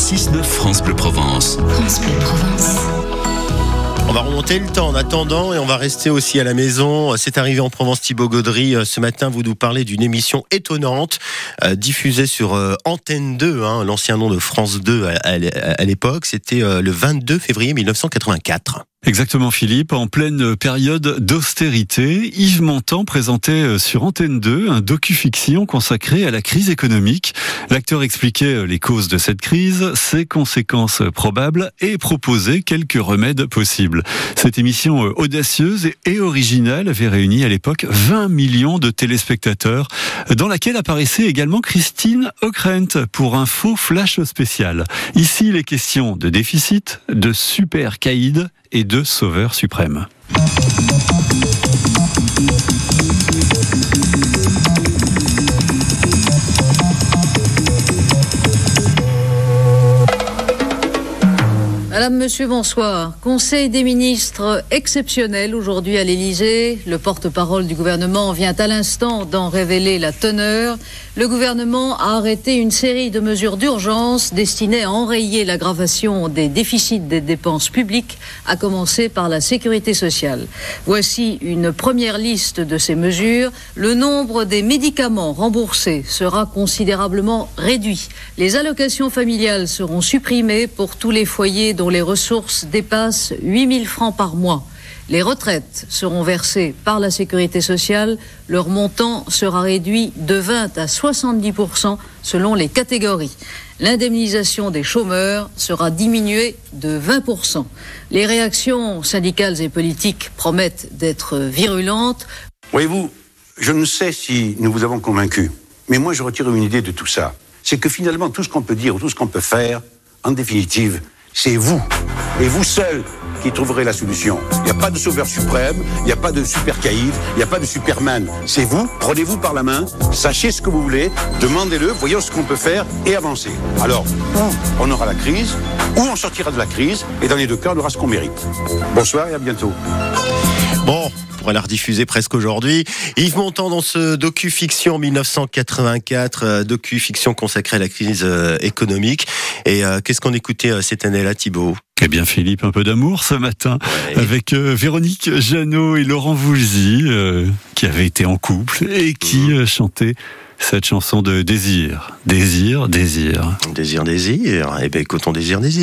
6-9 France Bleu Provence. France Bleu Provence. On va remonter le temps en attendant et on va rester aussi à la maison. C'est arrivé en Provence Thibaut Gaudry. Ce matin, vous nous parlez d'une émission étonnante euh, diffusée sur euh, Antenne 2, hein, l'ancien nom de France 2 à, à, à l'époque. C'était euh, le 22 février 1984. Exactement Philippe, en pleine période d'austérité, Yves Montand présentait sur Antenne 2 un docu-fiction consacré à la crise économique. L'acteur expliquait les causes de cette crise, ses conséquences probables et proposait quelques remèdes possibles. Cette émission audacieuse et originale avait réuni à l'époque 20 millions de téléspectateurs, dans laquelle apparaissait également Christine Ockrent pour un faux flash spécial. Ici, les questions de déficit, de super caïd et de Sauveur suprême. Madame, Monsieur, bonsoir. Conseil des ministres exceptionnel aujourd'hui à l'Élysée. Le porte-parole du gouvernement vient à l'instant d'en révéler la teneur. Le gouvernement a arrêté une série de mesures d'urgence destinées à enrayer l'aggravation des déficits des dépenses publiques, à commencer par la sécurité sociale. Voici une première liste de ces mesures. Le nombre des médicaments remboursés sera considérablement réduit. Les allocations familiales seront supprimées pour tous les foyers dont les ressources dépassent 8 000 francs par mois. Les retraites seront versées par la sécurité sociale. Leur montant sera réduit de 20 à 70% selon les catégories. L'indemnisation des chômeurs sera diminuée de 20% Les réactions syndicales et politiques promettent d'être virulentes. Voyez-vous, je ne sais si nous vous avons convaincu, mais moi je retire une idée de tout ça. C'est que finalement, tout ce qu'on peut dire, tout ce qu'on peut faire, en définitive, c'est vous, et vous seul, qui trouverez la solution. Il n'y a pas de sauveur suprême, il n'y a pas de super caïd, il n'y a pas de superman. C'est vous, prenez-vous par la main, sachez ce que vous voulez, demandez-le, voyons ce qu'on peut faire et avancez. Alors, on aura la crise, ou on sortira de la crise, et dans les deux cas, on aura ce qu'on mérite. Bonsoir et à bientôt. Bon, on pourrait la rediffuser presque aujourd'hui. Yves Montand dans ce docu-fiction 1984, euh, docu-fiction consacré à la crise euh, économique. Et euh, qu'est-ce qu'on écoutait cette année-là, Thibault? Eh bien Philippe, un peu d'amour ce matin ouais. avec euh, Véronique Jeannot et Laurent Voulzy euh, qui avaient été en couple et qui euh, chantaient cette chanson de désir. Désir, désir. Désir, désir. Eh bien écoutons Désir, désir.